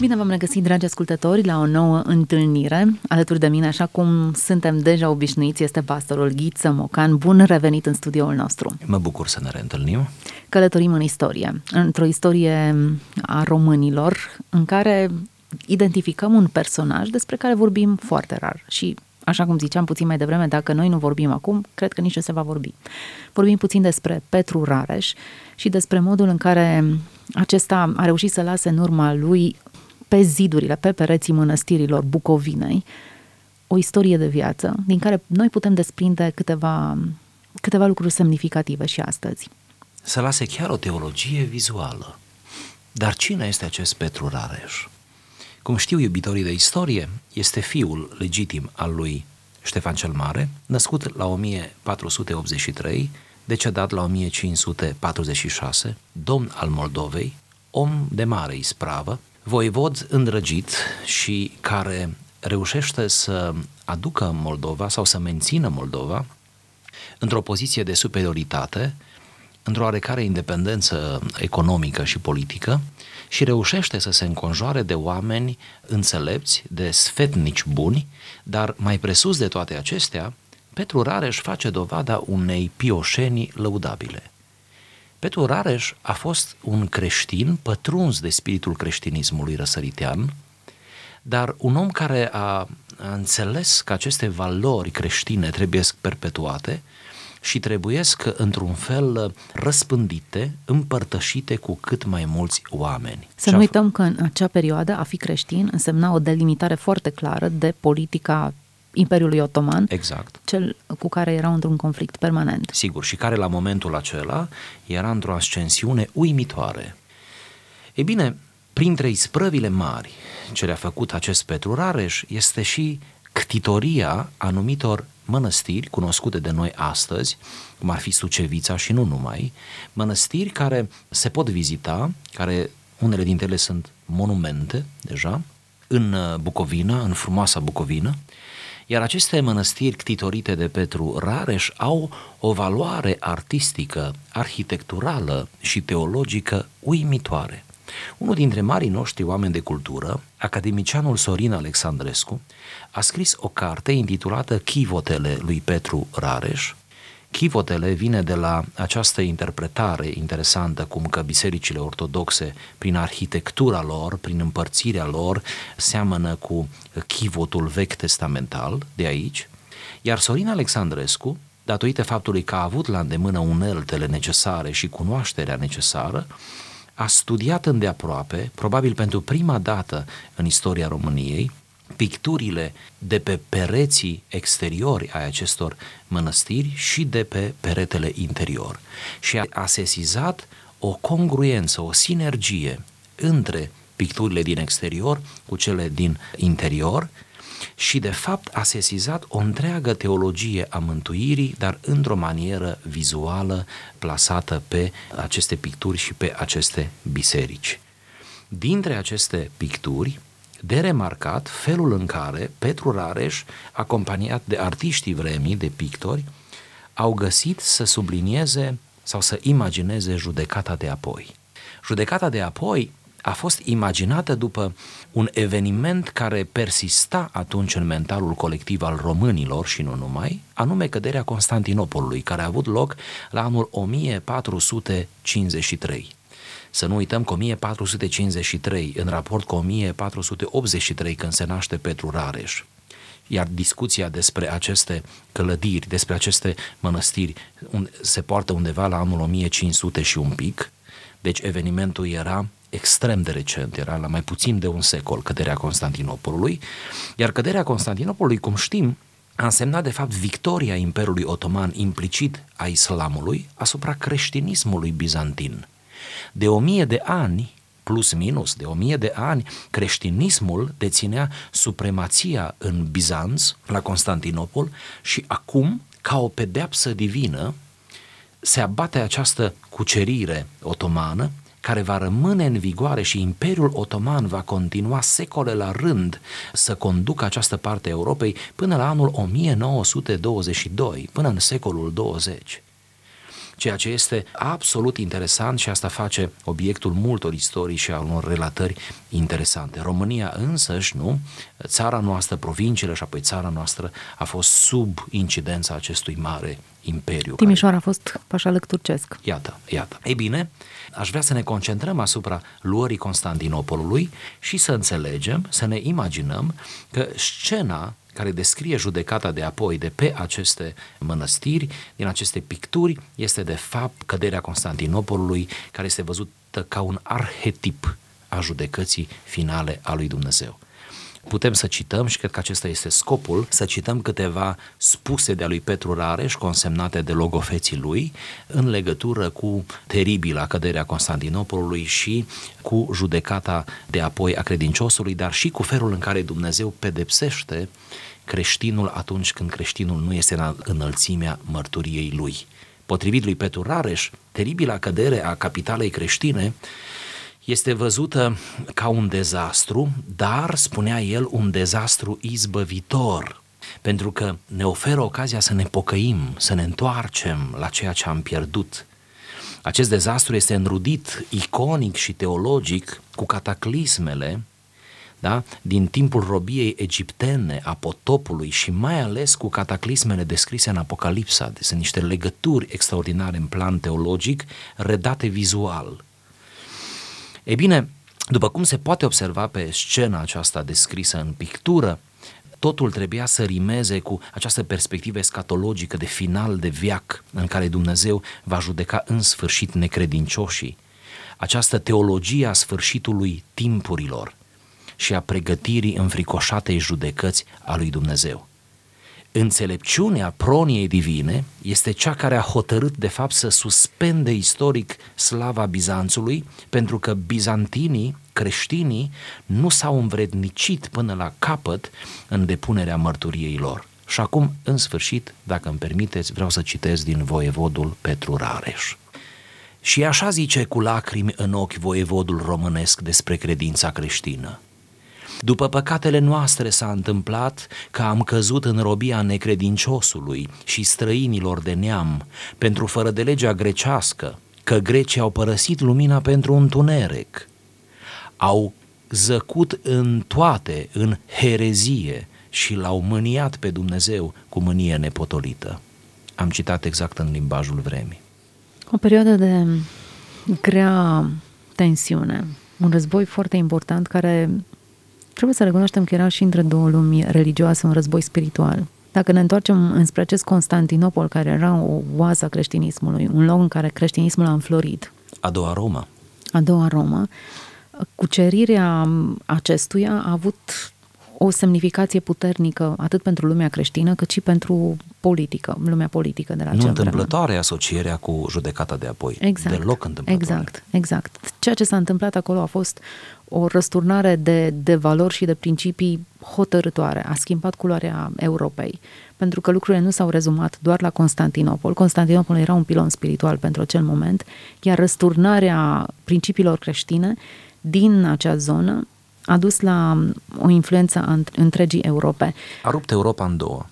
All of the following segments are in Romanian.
Bine v-am regăsit, dragi ascultători, la o nouă întâlnire. Alături de mine, așa cum suntem deja obișnuiți, este pastorul Ghiță Mocan. Bun revenit în studioul nostru. Mă bucur să ne reîntâlnim. Călătorim în istorie, într-o istorie a românilor, în care identificăm un personaj despre care vorbim foarte rar și Așa cum ziceam puțin mai devreme, dacă noi nu vorbim acum, cred că nici nu se va vorbi. Vorbim puțin despre Petru Rareș și despre modul în care acesta a reușit să lase în urma lui pe zidurile, pe pereții mănăstirilor Bucovinei, o istorie de viață din care noi putem desprinde câteva, câteva lucruri semnificative și astăzi. Să lase chiar o teologie vizuală. Dar cine este acest Petru Rareș? Cum știu iubitorii de istorie, este fiul legitim al lui Ștefan cel Mare, născut la 1483, decedat la 1546, domn al Moldovei, om de mare ispravă, voivod îndrăgit și care reușește să aducă Moldova sau să mențină Moldova într-o poziție de superioritate, într-o oarecare independență economică și politică și reușește să se înconjoare de oameni înțelepți, de sfetnici buni, dar mai presus de toate acestea, Petru Rareș face dovada unei pioșenii lăudabile. Petru Rareș a fost un creștin pătruns de spiritul creștinismului răsăritean, dar un om care a, a înțeles că aceste valori creștine trebuie perpetuate și trebuiesc într-un fel răspândite, împărtășite cu cât mai mulți oameni. Să nu uităm că în acea perioadă a fi creștin însemna o delimitare foarte clară de politica Imperiului Otoman, exact. cel cu care erau într-un conflict permanent. Sigur, și care la momentul acela era într-o ascensiune uimitoare. Ei bine, printre isprăvile mari ce le-a făcut acest Petru Rareș este și ctitoria anumitor mănăstiri cunoscute de noi astăzi, cum ar fi Sucevița și nu numai, mănăstiri care se pot vizita, care unele dintre ele sunt monumente deja, în uh, Bucovina, în frumoasa Bucovină, iar aceste mănăstiri ctitorite de Petru Rareș au o valoare artistică, arhitecturală și teologică uimitoare. Unul dintre marii noștri oameni de cultură, academicianul Sorin Alexandrescu, a scris o carte intitulată Chivotele lui Petru Rareș. Chivotele vine de la această interpretare interesantă cum că bisericile ortodoxe, prin arhitectura lor, prin împărțirea lor, seamănă cu chivotul vechi testamental de aici, iar Sorin Alexandrescu, datorită faptului că a avut la îndemână uneltele necesare și cunoașterea necesară, a studiat îndeaproape, probabil pentru prima dată în istoria României, picturile de pe pereții exteriori ai acestor mănăstiri și de pe peretele interior. Și a sesizat o congruență, o sinergie între picturile din exterior cu cele din interior și de fapt a sesizat o întreagă teologie a mântuirii, dar într-o manieră vizuală plasată pe aceste picturi și pe aceste biserici. Dintre aceste picturi, de remarcat felul în care Petru Rareș, acompaniat de artiștii vremii, de pictori, au găsit să sublinieze sau să imagineze judecata de apoi. Judecata de apoi a fost imaginată după un eveniment care persista atunci în mentalul colectiv al românilor și nu numai, anume căderea Constantinopolului, care a avut loc la anul 1453. Să nu uităm că 1453, în raport cu 1483, când se naște Petru Rareș, iar discuția despre aceste clădiri, despre aceste mănăstiri, se poartă undeva la anul 1500 și un pic, deci evenimentul era extrem de recent, era la mai puțin de un secol căderea Constantinopolului, iar căderea Constantinopolului, cum știm, a însemnat de fapt victoria Imperiului Otoman implicit a islamului asupra creștinismului bizantin. De o mie de ani, plus minus, de o mie de ani, creștinismul deținea supremația în Bizanț, la Constantinopol, și acum, ca o pedeapsă divină, se abate această cucerire otomană care va rămâne în vigoare și Imperiul Otoman va continua secole la rând să conducă această parte a Europei până la anul 1922, până în secolul 20. Ceea ce este absolut interesant și asta face obiectul multor istorii și a unor relatări interesante. România însăși, nu, țara noastră, provinciile și apoi țara noastră a fost sub incidența acestui mare imperiu. Timișoara care... a fost pașalăc turcesc. Iată, iată. Ei bine, aș vrea să ne concentrăm asupra luării Constantinopolului și să înțelegem, să ne imaginăm că scena care descrie judecata de apoi de pe aceste mănăstiri, din aceste picturi, este de fapt căderea Constantinopolului, care este văzută ca un arhetip a judecății finale a lui Dumnezeu. Putem să cităm și cred că acesta este scopul, să cităm câteva spuse de-a lui Petru Rareș, consemnate de logofeții lui, în legătură cu teribila căderea Constantinopolului și cu judecata de apoi a credinciosului, dar și cu felul în care Dumnezeu pedepsește creștinul atunci când creștinul nu este în înălțimea mărturiei lui. Potrivit lui Petru Rareș, teribila cădere a capitalei creștine este văzută ca un dezastru, dar, spunea el, un dezastru izbăvitor, pentru că ne oferă ocazia să ne pocăim, să ne întoarcem la ceea ce am pierdut. Acest dezastru este înrudit iconic și teologic cu cataclismele da? din timpul robiei egiptene, a potopului și mai ales cu cataclismele descrise în Apocalipsa. Deci sunt niște legături extraordinare în plan teologic, redate vizual. E bine, după cum se poate observa pe scena aceasta descrisă în pictură, totul trebuia să rimeze cu această perspectivă escatologică de final de viac în care Dumnezeu va judeca în sfârșit necredincioșii. Această teologie a sfârșitului timpurilor și a pregătirii înfricoșatei judecăți a lui Dumnezeu. Înțelepciunea proniei divine este cea care a hotărât de fapt să suspende istoric slava Bizanțului pentru că bizantinii, creștinii, nu s-au învrednicit până la capăt în depunerea mărturiei lor. Și acum, în sfârșit, dacă îmi permiteți, vreau să citesc din voievodul Petru Rareș. Și așa zice cu lacrimi în ochi voievodul românesc despre credința creștină. După păcatele noastre s-a întâmplat că am căzut în robia necredinciosului și străinilor de neam pentru fără de legea grecească, că grecii au părăsit lumina pentru întuneric. Au zăcut în toate, în herezie și l-au mâniat pe Dumnezeu cu mânie nepotolită. Am citat exact în limbajul vremii. O perioadă de grea tensiune, un război foarte important care trebuie să recunoaștem că era și între două lumi religioase un război spiritual. Dacă ne întoarcem înspre acest Constantinopol, care era o oază a creștinismului, un loc în care creștinismul a înflorit. A doua Roma. A doua Roma. Cucerirea acestuia a avut o semnificație puternică atât pentru lumea creștină cât și pentru politică, lumea politică de la Nu întâmplătoare vreme. asocierea cu judecata de apoi. Exact. Deloc întâmplătoare. Exact, exact. Ceea ce s-a întâmplat acolo a fost o răsturnare de, de valori și de principii hotărătoare. A schimbat culoarea Europei. Pentru că lucrurile nu s-au rezumat doar la Constantinopol. Constantinopol era un pilon spiritual pentru acel moment, iar răsturnarea principiilor creștine din acea zonă a dus la o influență a întregii Europe. A rupt Europa în două.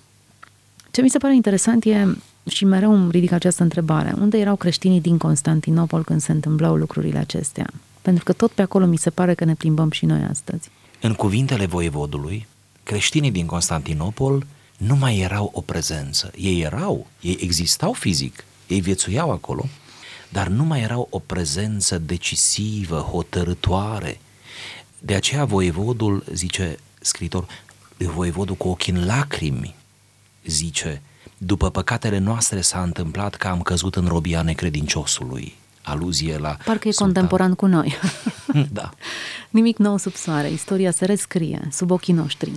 Ce mi se pare interesant e, și mereu îmi ridic această întrebare, unde erau creștinii din Constantinopol când se întâmplau lucrurile acestea? Pentru că tot pe acolo mi se pare că ne plimbăm și noi astăzi. În cuvintele voievodului, creștinii din Constantinopol nu mai erau o prezență. Ei erau, ei existau fizic, ei viețuiau acolo, dar nu mai erau o prezență decisivă, hotărătoare. De aceea voievodul, zice scritor, voievodul cu ochii în lacrimi, zice, după păcatele noastre s-a întâmplat că am căzut în robia necredinciosului aluzie la... Parcă e sultan. contemporan cu noi. da. Nimic nou sub soare, istoria se rescrie sub ochii noștri.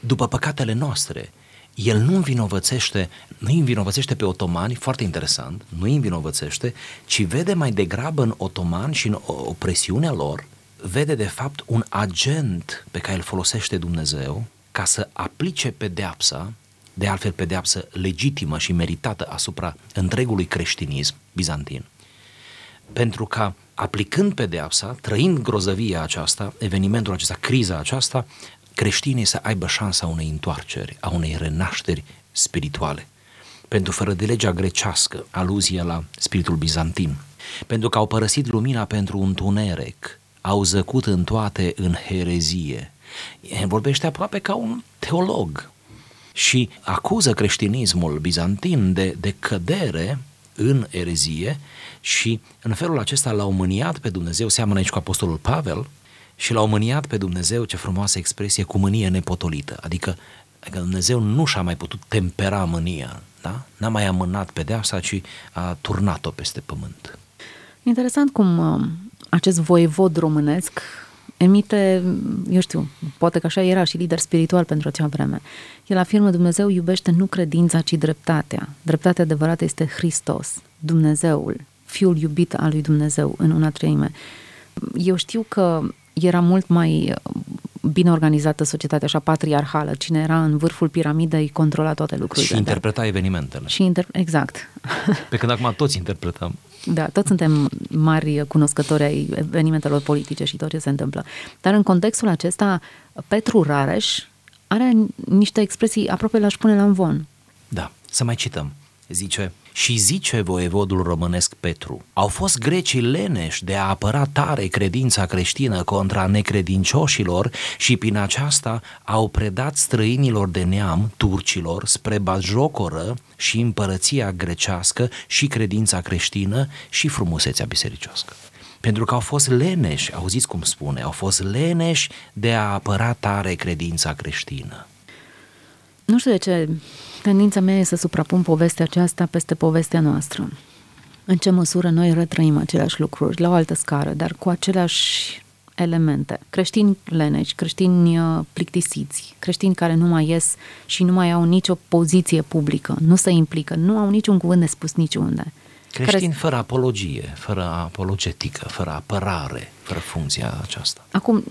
După păcatele noastre, el nu învinovățește, nu învinovățește pe otomani, foarte interesant, nu învinovățește, ci vede mai degrabă în otomani și în opresiunea lor, vede de fapt un agent pe care îl folosește Dumnezeu ca să aplice pedeapsa, de altfel pedeapsă legitimă și meritată asupra întregului creștinism bizantin pentru ca aplicând pedeapsa, trăind grozăvia aceasta, evenimentul acesta, criza aceasta, creștinii să aibă șansa unei întoarceri, a unei renașteri spirituale. pentru fără de legea grecească, aluzie la spiritul bizantin, pentru că au părăsit lumina pentru un tuneric, au zăcut în toate în herezie. Vorbește aproape ca un teolog și acuză creștinismul bizantin de, de cădere în erezie și în felul acesta l-au mâniat pe Dumnezeu, seamănă aici cu Apostolul Pavel, și l-au mâniat pe Dumnezeu, ce frumoasă expresie, cu mânie nepotolită. Adică, adică Dumnezeu nu și-a mai putut tempera mânia, da? N-a mai amânat pedeapsa, ci a turnat-o peste pământ. Interesant cum uh, acest voievod românesc emite, eu știu, poate că așa era și lider spiritual pentru acea vreme. El afirmă Dumnezeu iubește nu credința, ci dreptatea. Dreptatea adevărată este Hristos, Dumnezeul, Fiul iubit al lui Dumnezeu în una treime. Eu știu că era mult mai bine organizată societatea așa patriarhală. Cine era în vârful piramidei controla toate lucrurile. Și interpreta evenimentele. Și inter- exact. Pe când acum toți interpretăm. Da, toți suntem mari cunoscători ai evenimentelor politice și tot ce se întâmplă. Dar în contextul acesta, Petru Rareș are niște expresii aproape l-aș pune la învon. Da, să mai cităm. Zice, și zice voievodul românesc Petru, au fost grecii leneși de a apăra tare credința creștină contra necredincioșilor și prin aceasta au predat străinilor de neam, turcilor, spre bajocoră și împărăția grecească și credința creștină și frumusețea bisericioască. Pentru că au fost leneși, auziți cum spune, au fost leneși de a apăra tare credința creștină. Nu știu de ce tendința mea e să suprapun povestea aceasta peste povestea noastră. În ce măsură noi retrăim aceleași lucruri, la o altă scară, dar cu aceleași elemente. Creștini leneci, creștini uh, plictisiți, creștini care nu mai ies și nu mai au nicio poziție publică, nu se implică, nu au niciun cuvânt de spus niciunde. Creștini care... fără apologie, fără apologetică, fără apărare, fără funcția aceasta. Acum,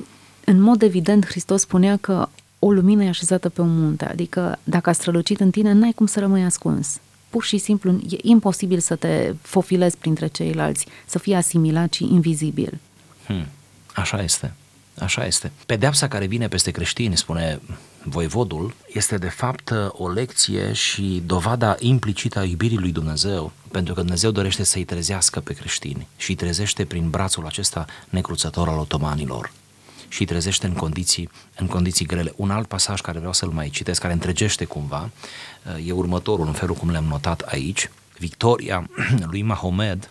în mod evident, Hristos spunea că o lumină e așezată pe un munte, adică dacă a strălucit în tine, n-ai cum să rămâi ascuns. Pur și simplu e imposibil să te fofilezi printre ceilalți, să fii asimilat și invizibil. Hmm. Așa este. Așa este. Pedeapsa care vine peste creștini, spune voivodul, este de fapt o lecție și dovada implicită a iubirii lui Dumnezeu, pentru că Dumnezeu dorește să-i trezească pe creștini și îi trezește prin brațul acesta necruțător al otomanilor și îi trezește în condiții, în condiții grele. Un alt pasaj care vreau să-l mai citesc, care întregește cumva, e următorul, în felul cum le-am notat aici. Victoria lui Mahomed,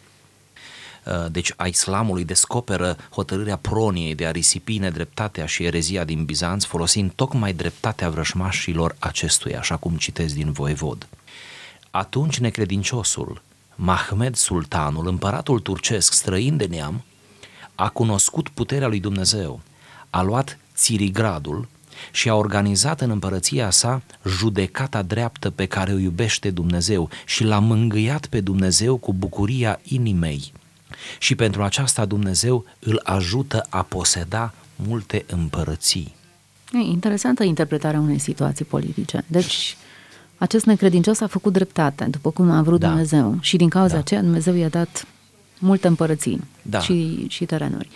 deci a islamului descoperă hotărârea proniei de a risipi nedreptatea și erezia din Bizanț folosind tocmai dreptatea vrășmașilor acestuia, așa cum citesc din voievod. Atunci necredinciosul, Mahmed Sultanul, împăratul turcesc străin de neam, a cunoscut puterea lui Dumnezeu a luat Țirigradul și a organizat în împărăția sa judecata dreaptă pe care o iubește Dumnezeu și l-a mângâiat pe Dumnezeu cu bucuria inimei. Și pentru aceasta Dumnezeu îl ajută a poseda multe împărății. E interesantă interpretarea unei situații politice. Deci, acest necredincios a făcut dreptate, după cum a vrut da. Dumnezeu. Și din cauza da. aceea Dumnezeu i-a dat multe împărății da. și, și terenuri.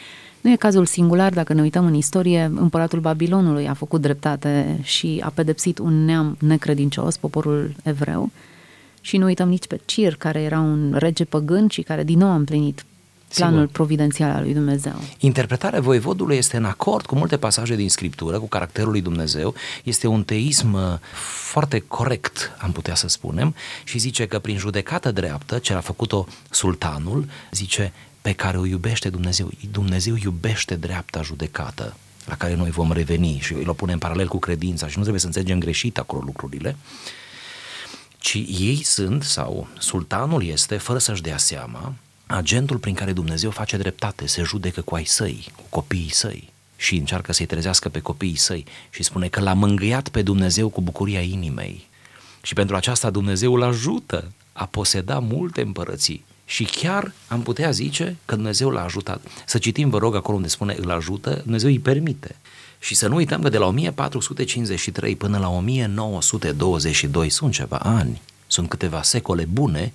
Nu e cazul singular, dacă ne uităm în istorie, împăratul Babilonului a făcut dreptate și a pedepsit un neam necredincios, poporul evreu. Și nu uităm nici pe Cir, care era un rege păgân și care din nou a împlinit planul Sigur. providențial al lui Dumnezeu. Interpretarea voievodului este în acord cu multe pasaje din Scriptură, cu caracterul lui Dumnezeu. Este un teism uh, foarte corect, am putea să spunem, și zice că prin judecată dreaptă, ce a făcut-o sultanul, zice, pe care o iubește Dumnezeu. Dumnezeu iubește dreapta judecată, la care noi vom reveni și îl punem în paralel cu credința și nu trebuie să înțelegem greșit acolo lucrurile, ci ei sunt, sau sultanul este, fără să-și dea seama, agentul prin care Dumnezeu face dreptate, se judecă cu ai săi, cu copiii săi și încearcă să-i trezească pe copiii săi și spune că l-a mângâiat pe Dumnezeu cu bucuria inimei. Și pentru aceasta Dumnezeu îl ajută a poseda multe împărății și chiar am putea zice că Dumnezeu l-a ajutat. Să citim, vă rog, acolo unde spune îl ajută, Dumnezeu îi permite. Și să nu uităm că de la 1453 până la 1922 sunt ceva ani, sunt câteva secole bune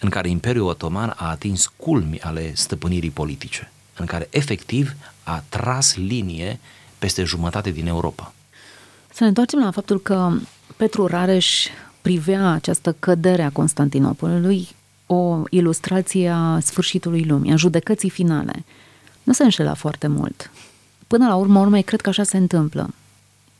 în care Imperiul Otoman a atins culmi ale stăpânirii politice, în care efectiv a tras linie peste jumătate din Europa. Să ne întoarcem la faptul că Petru Rareș privea această cădere a Constantinopolului o ilustrație a sfârșitului lumii, a judecății finale. Nu se înșela foarte mult. Până la urmă, urmei, cred că așa se întâmplă.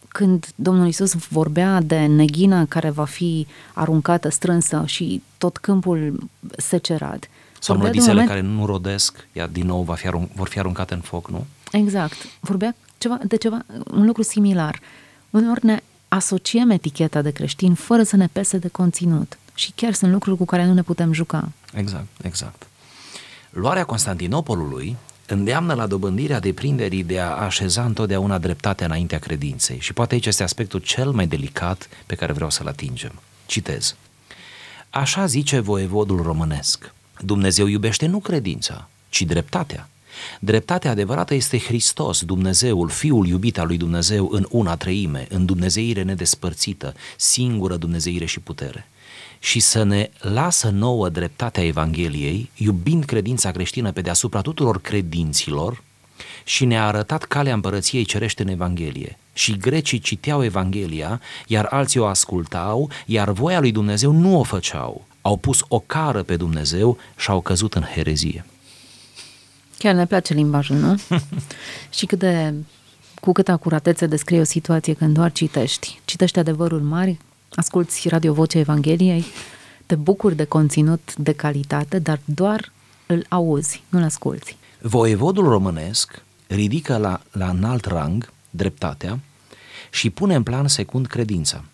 Când Domnul Isus vorbea de neghina care va fi aruncată, strânsă și tot câmpul secerat, sau mlădițele moment... care nu rodesc, ea din nou va fi arun- vor fi aruncate în foc, nu? Exact. Vorbea ceva, de ceva, un lucru similar. Uneori ne asociem eticheta de creștin fără să ne pese de conținut. Și chiar sunt lucruri cu care nu ne putem juca. Exact, exact. Luarea Constantinopolului îndeamnă la dobândirea deprinderii de a așeza întotdeauna dreptatea înaintea credinței. Și poate aici este aspectul cel mai delicat pe care vreau să-l atingem. Citez. Așa zice voievodul românesc. Dumnezeu iubește nu credința, ci dreptatea. Dreptatea adevărată este Hristos, Dumnezeul, Fiul iubit al lui Dumnezeu în una treime, în dumnezeire nedespărțită, singură dumnezeire și putere și să ne lasă nouă dreptatea Evangheliei, iubind credința creștină pe deasupra tuturor credinților, și ne-a arătat calea împărăției cerește în Evanghelie. Și grecii citeau Evanghelia, iar alții o ascultau, iar voia lui Dumnezeu nu o făceau. Au pus o cară pe Dumnezeu și au căzut în herezie. Chiar ne place limbajul, nu? și cât de, cu câtă acuratețe descrie o situație când doar citești. Citești adevărul mari, asculți Radio Vocea Evangheliei, te bucuri de conținut de calitate, dar doar îl auzi, nu-l asculți. Voievodul românesc ridică la, la înalt rang dreptatea și pune în plan secund credința.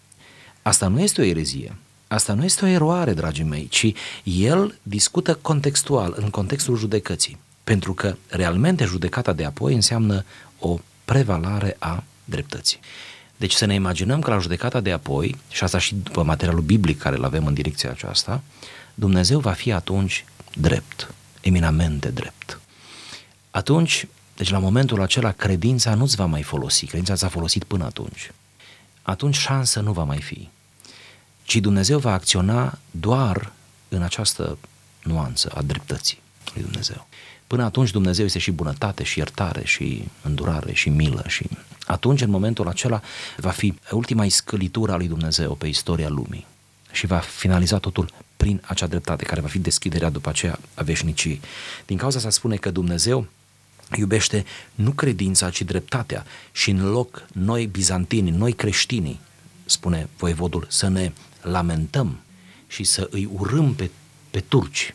Asta nu este o erezie, asta nu este o eroare, dragii mei, ci el discută contextual, în contextul judecății. Pentru că realmente judecata de apoi înseamnă o prevalare a dreptății. Deci să ne imaginăm că la judecata de apoi, și asta și după materialul biblic care îl avem în direcția aceasta, Dumnezeu va fi atunci drept, eminamente drept. Atunci, deci la momentul acela, credința nu-ți va mai folosi, credința ți-a folosit până atunci. Atunci șansă nu va mai fi, ci Dumnezeu va acționa doar în această nuanță a dreptății lui Dumnezeu. Până atunci Dumnezeu este și bunătate, și iertare, și îndurare, și milă, și atunci, în momentul acela, va fi ultima iscălitură a lui Dumnezeu pe istoria lumii și va finaliza totul prin acea dreptate, care va fi deschiderea după aceea a veșnicii. Din cauza asta spune că Dumnezeu iubește nu credința, ci dreptatea și în loc noi bizantini, noi creștinii, spune voievodul, să ne lamentăm și să îi urâm pe, pe turci,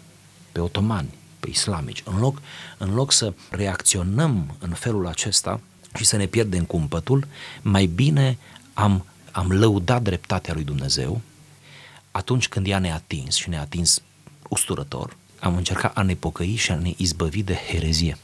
pe otomani, pe islamici, în loc, în loc să reacționăm în felul acesta, și să ne pierdem cumpătul, mai bine am, am lăudat dreptatea lui Dumnezeu atunci când ea ne-a atins și ne-a atins usturător, am încercat a ne pocăi și a ne izbăvi de herezie,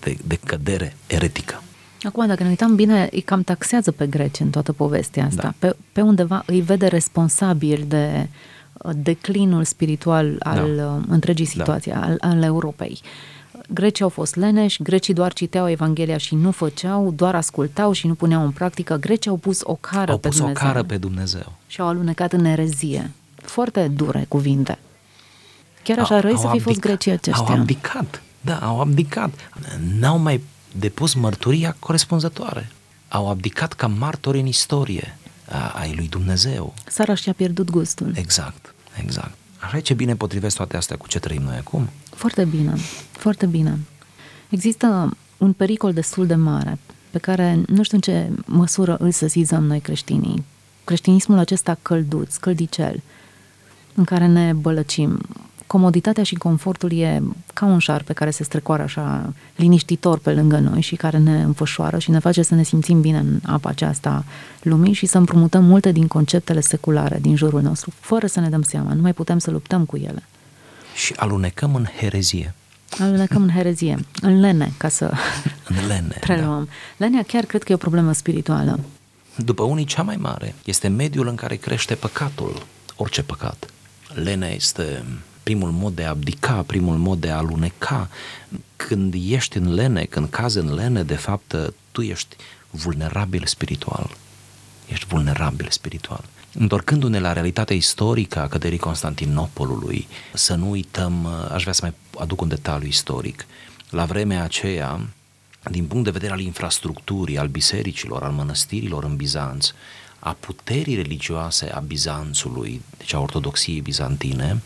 de, de cădere eretică. Acum, dacă ne uităm bine, îi cam taxează pe greci în toată povestea asta. Da. Pe, pe undeva îi vede responsabil de uh, declinul spiritual al da. Uh, întregii da. situații, da. al, al Europei. Uh, grecii au fost leneși, grecii doar citeau Evanghelia și nu făceau, doar ascultau și nu puneau în practică. Grecii au pus o cară au pe pus Dumnezeu. o cară pe Dumnezeu. Și au alunecat în erezie. Foarte dure cuvinte. Chiar așa răi să fi fost grecii aceștia. Au abdicat, da, au abdicat. N-au mai depus mărturia corespunzătoare. Au abdicat ca martori în istorie a, ai lui Dumnezeu. Sara și-a pierdut gustul. Exact, exact. Așa ce bine potrivesc toate astea cu ce trăim noi acum? Foarte bine, foarte bine. Există un pericol destul de mare pe care nu știu în ce măsură îl sesizăm noi creștinii. Creștinismul acesta călduț, căldicel, în care ne bălăcim comoditatea și confortul e ca un șar pe care se strecoară așa liniștitor pe lângă noi și care ne înfășoară și ne face să ne simțim bine în apa aceasta lumii și să împrumutăm multe din conceptele seculare din jurul nostru, fără să ne dăm seama, nu mai putem să luptăm cu ele. Și alunecăm în herezie. Alunecăm în herezie, în lene, ca să în lene, preluăm. Da. Lenea chiar cred că e o problemă spirituală. După unii, cea mai mare este mediul în care crește păcatul, orice păcat. Lenea este primul mod de a abdica, primul mod de a aluneca. Când ești în lene, când cazi în lene, de fapt, tu ești vulnerabil spiritual. Ești vulnerabil spiritual. Întorcându-ne la realitatea istorică a căderii Constantinopolului, să nu uităm, aș vrea să mai aduc un detaliu istoric. La vremea aceea, din punct de vedere al infrastructurii, al bisericilor, al mănăstirilor în Bizanț, a puterii religioase a Bizanțului, deci a ortodoxiei bizantine,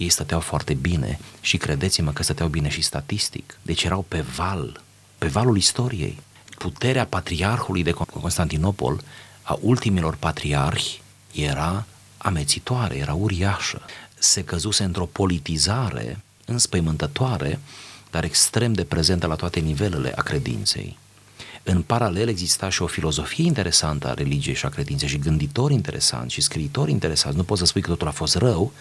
ei stăteau foarte bine și credeți-mă că stăteau bine și statistic. Deci erau pe val, pe valul istoriei. Puterea patriarhului de Constantinopol, a ultimilor patriarhi, era amețitoare, era uriașă. Se căzuse într-o politizare înspăimântătoare, dar extrem de prezentă la toate nivelele a credinței. În paralel exista și o filozofie interesantă a religiei și a credinței și gânditori interesanți și scriitori interesanți. Nu poți să spui că totul a fost rău,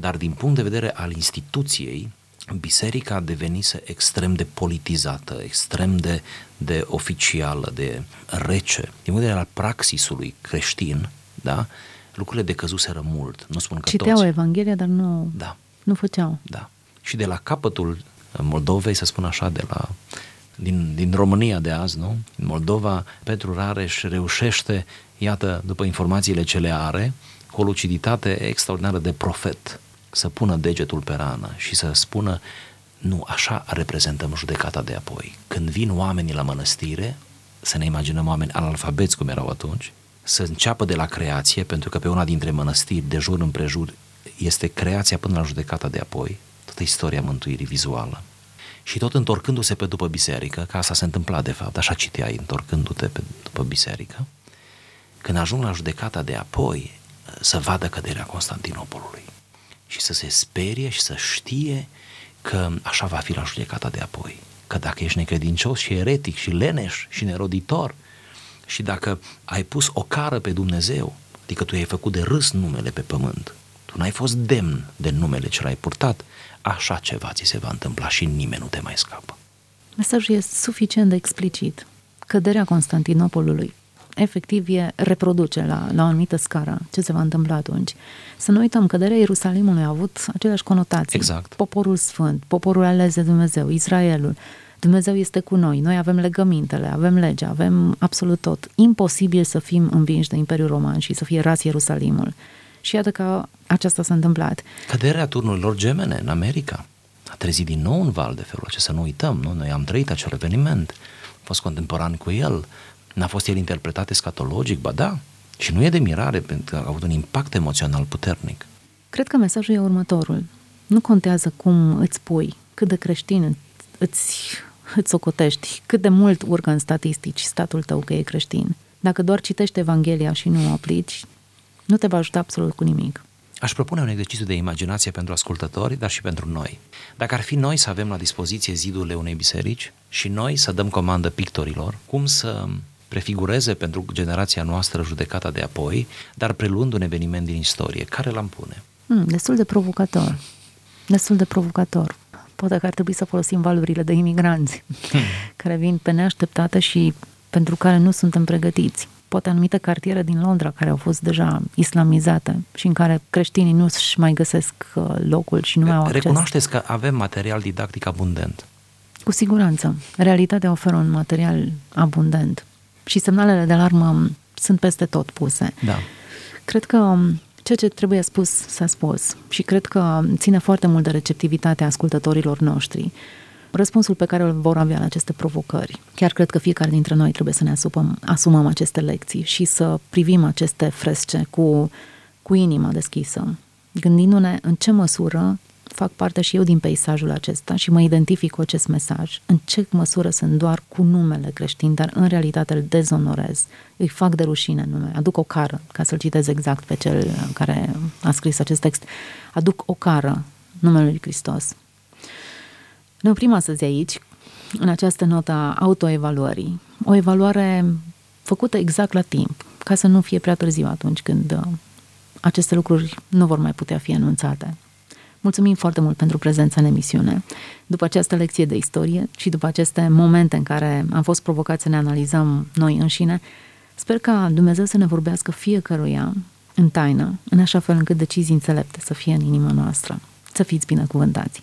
dar din punct de vedere al instituției, biserica devenise extrem de politizată, extrem de, de oficială, de rece. Din punct de vedere al praxisului creștin, da, lucrurile decăzuseră mult. Nu spun că Citeau toți. Evanghelia, dar nu, da. nu făceau. Da. Și de la capătul Moldovei, să spun așa, de la din, din România de azi, nu? În Moldova, Petru Rareș reușește, iată, după informațiile ce le are, cu o luciditate extraordinară de profet, să pună degetul pe rană și să spună nu, așa reprezentăm judecata de apoi. Când vin oamenii la mănăstire, să ne imaginăm oameni analfabeți cum erau atunci, să înceapă de la creație, pentru că pe una dintre mănăstiri, de jur împrejur, este creația până la judecata de apoi, toată istoria mântuirii vizuală. Și tot întorcându-se pe după biserică, că asta se întâmpla de fapt, așa citeai, întorcându-te pe după biserică, când ajung la judecata de apoi, să vadă căderea Constantinopolului și să se sperie și să știe că așa va fi la judecata de apoi. Că dacă ești necredincios și eretic și leneș și neroditor și dacă ai pus o cară pe Dumnezeu, adică tu ai făcut de râs numele pe pământ, tu n-ai fost demn de numele ce l-ai purtat, așa ceva ți se va întâmpla și nimeni nu te mai scapă. Mesajul este suficient de explicit. Căderea Constantinopolului efectiv e reproduce la, la o anumită scară ce se va întâmpla atunci. Să nu uităm, căderea Ierusalimului a avut aceleași conotații. Exact. Poporul sfânt, poporul ales de Dumnezeu, Israelul. Dumnezeu este cu noi, noi avem legămintele, avem legea, avem absolut tot. Imposibil să fim învinși de Imperiul Roman și să fie ras Ierusalimul. Și iată că aceasta s-a întâmplat. Căderea turnurilor gemene în America a trezit din nou un val de felul acesta, să nu uităm, nu? Noi am trăit acel eveniment, am fost contemporan cu el, n-a fost el interpretat escatologic, ba da, și nu e de mirare, pentru că a avut un impact emoțional puternic. Cred că mesajul e următorul. Nu contează cum îți pui, cât de creștin îți, îți socotești, cât de mult urcă în statistici statul tău că e creștin. Dacă doar citești Evanghelia și nu o aplici, nu te va ajuta absolut cu nimic. Aș propune un exercițiu de imaginație pentru ascultători, dar și pentru noi. Dacă ar fi noi să avem la dispoziție zidurile unei biserici și noi să dăm comandă pictorilor, cum să prefigureze pentru generația noastră judecata de apoi, dar preluând un eveniment din istorie, care l-am pune? Hmm, destul de provocator. Destul de provocator. Poate că ar trebui să folosim valurile de imigranți hmm. care vin pe neașteptate și pentru care nu suntem pregătiți poate anumite cartiere din Londra care au fost deja islamizate și în care creștinii nu își mai găsesc uh, locul și nu mai au acces. Recunoașteți că avem material didactic abundent. Cu siguranță. Realitatea oferă un material abundent și semnalele de alarmă sunt peste tot puse. Da. Cred că um, ceea ce trebuie spus s-a spus și cred că ține foarte mult de receptivitatea ascultătorilor noștri răspunsul pe care îl vor avea la aceste provocări. Chiar cred că fiecare dintre noi trebuie să ne asumăm, asumăm aceste lecții și să privim aceste fresce cu, cu inima deschisă, gândindu-ne în ce măsură fac parte și eu din peisajul acesta și mă identific cu acest mesaj, în ce măsură sunt doar cu numele creștin, dar în realitate îl dezonorez, îi fac de rușine nume, aduc o cară, ca să-l citez exact pe cel care a scris acest text, aduc o cară numele lui Hristos. Ne oprim astăzi aici, în această notă a autoevaluării. O evaluare făcută exact la timp, ca să nu fie prea târziu atunci când uh, aceste lucruri nu vor mai putea fi anunțate. Mulțumim foarte mult pentru prezența în emisiune. După această lecție de istorie și după aceste momente în care am fost provocați să ne analizăm noi înșine, sper ca Dumnezeu să ne vorbească fiecăruia în taină, în așa fel încât decizii înțelepte să fie în inima noastră. Să fiți binecuvântați!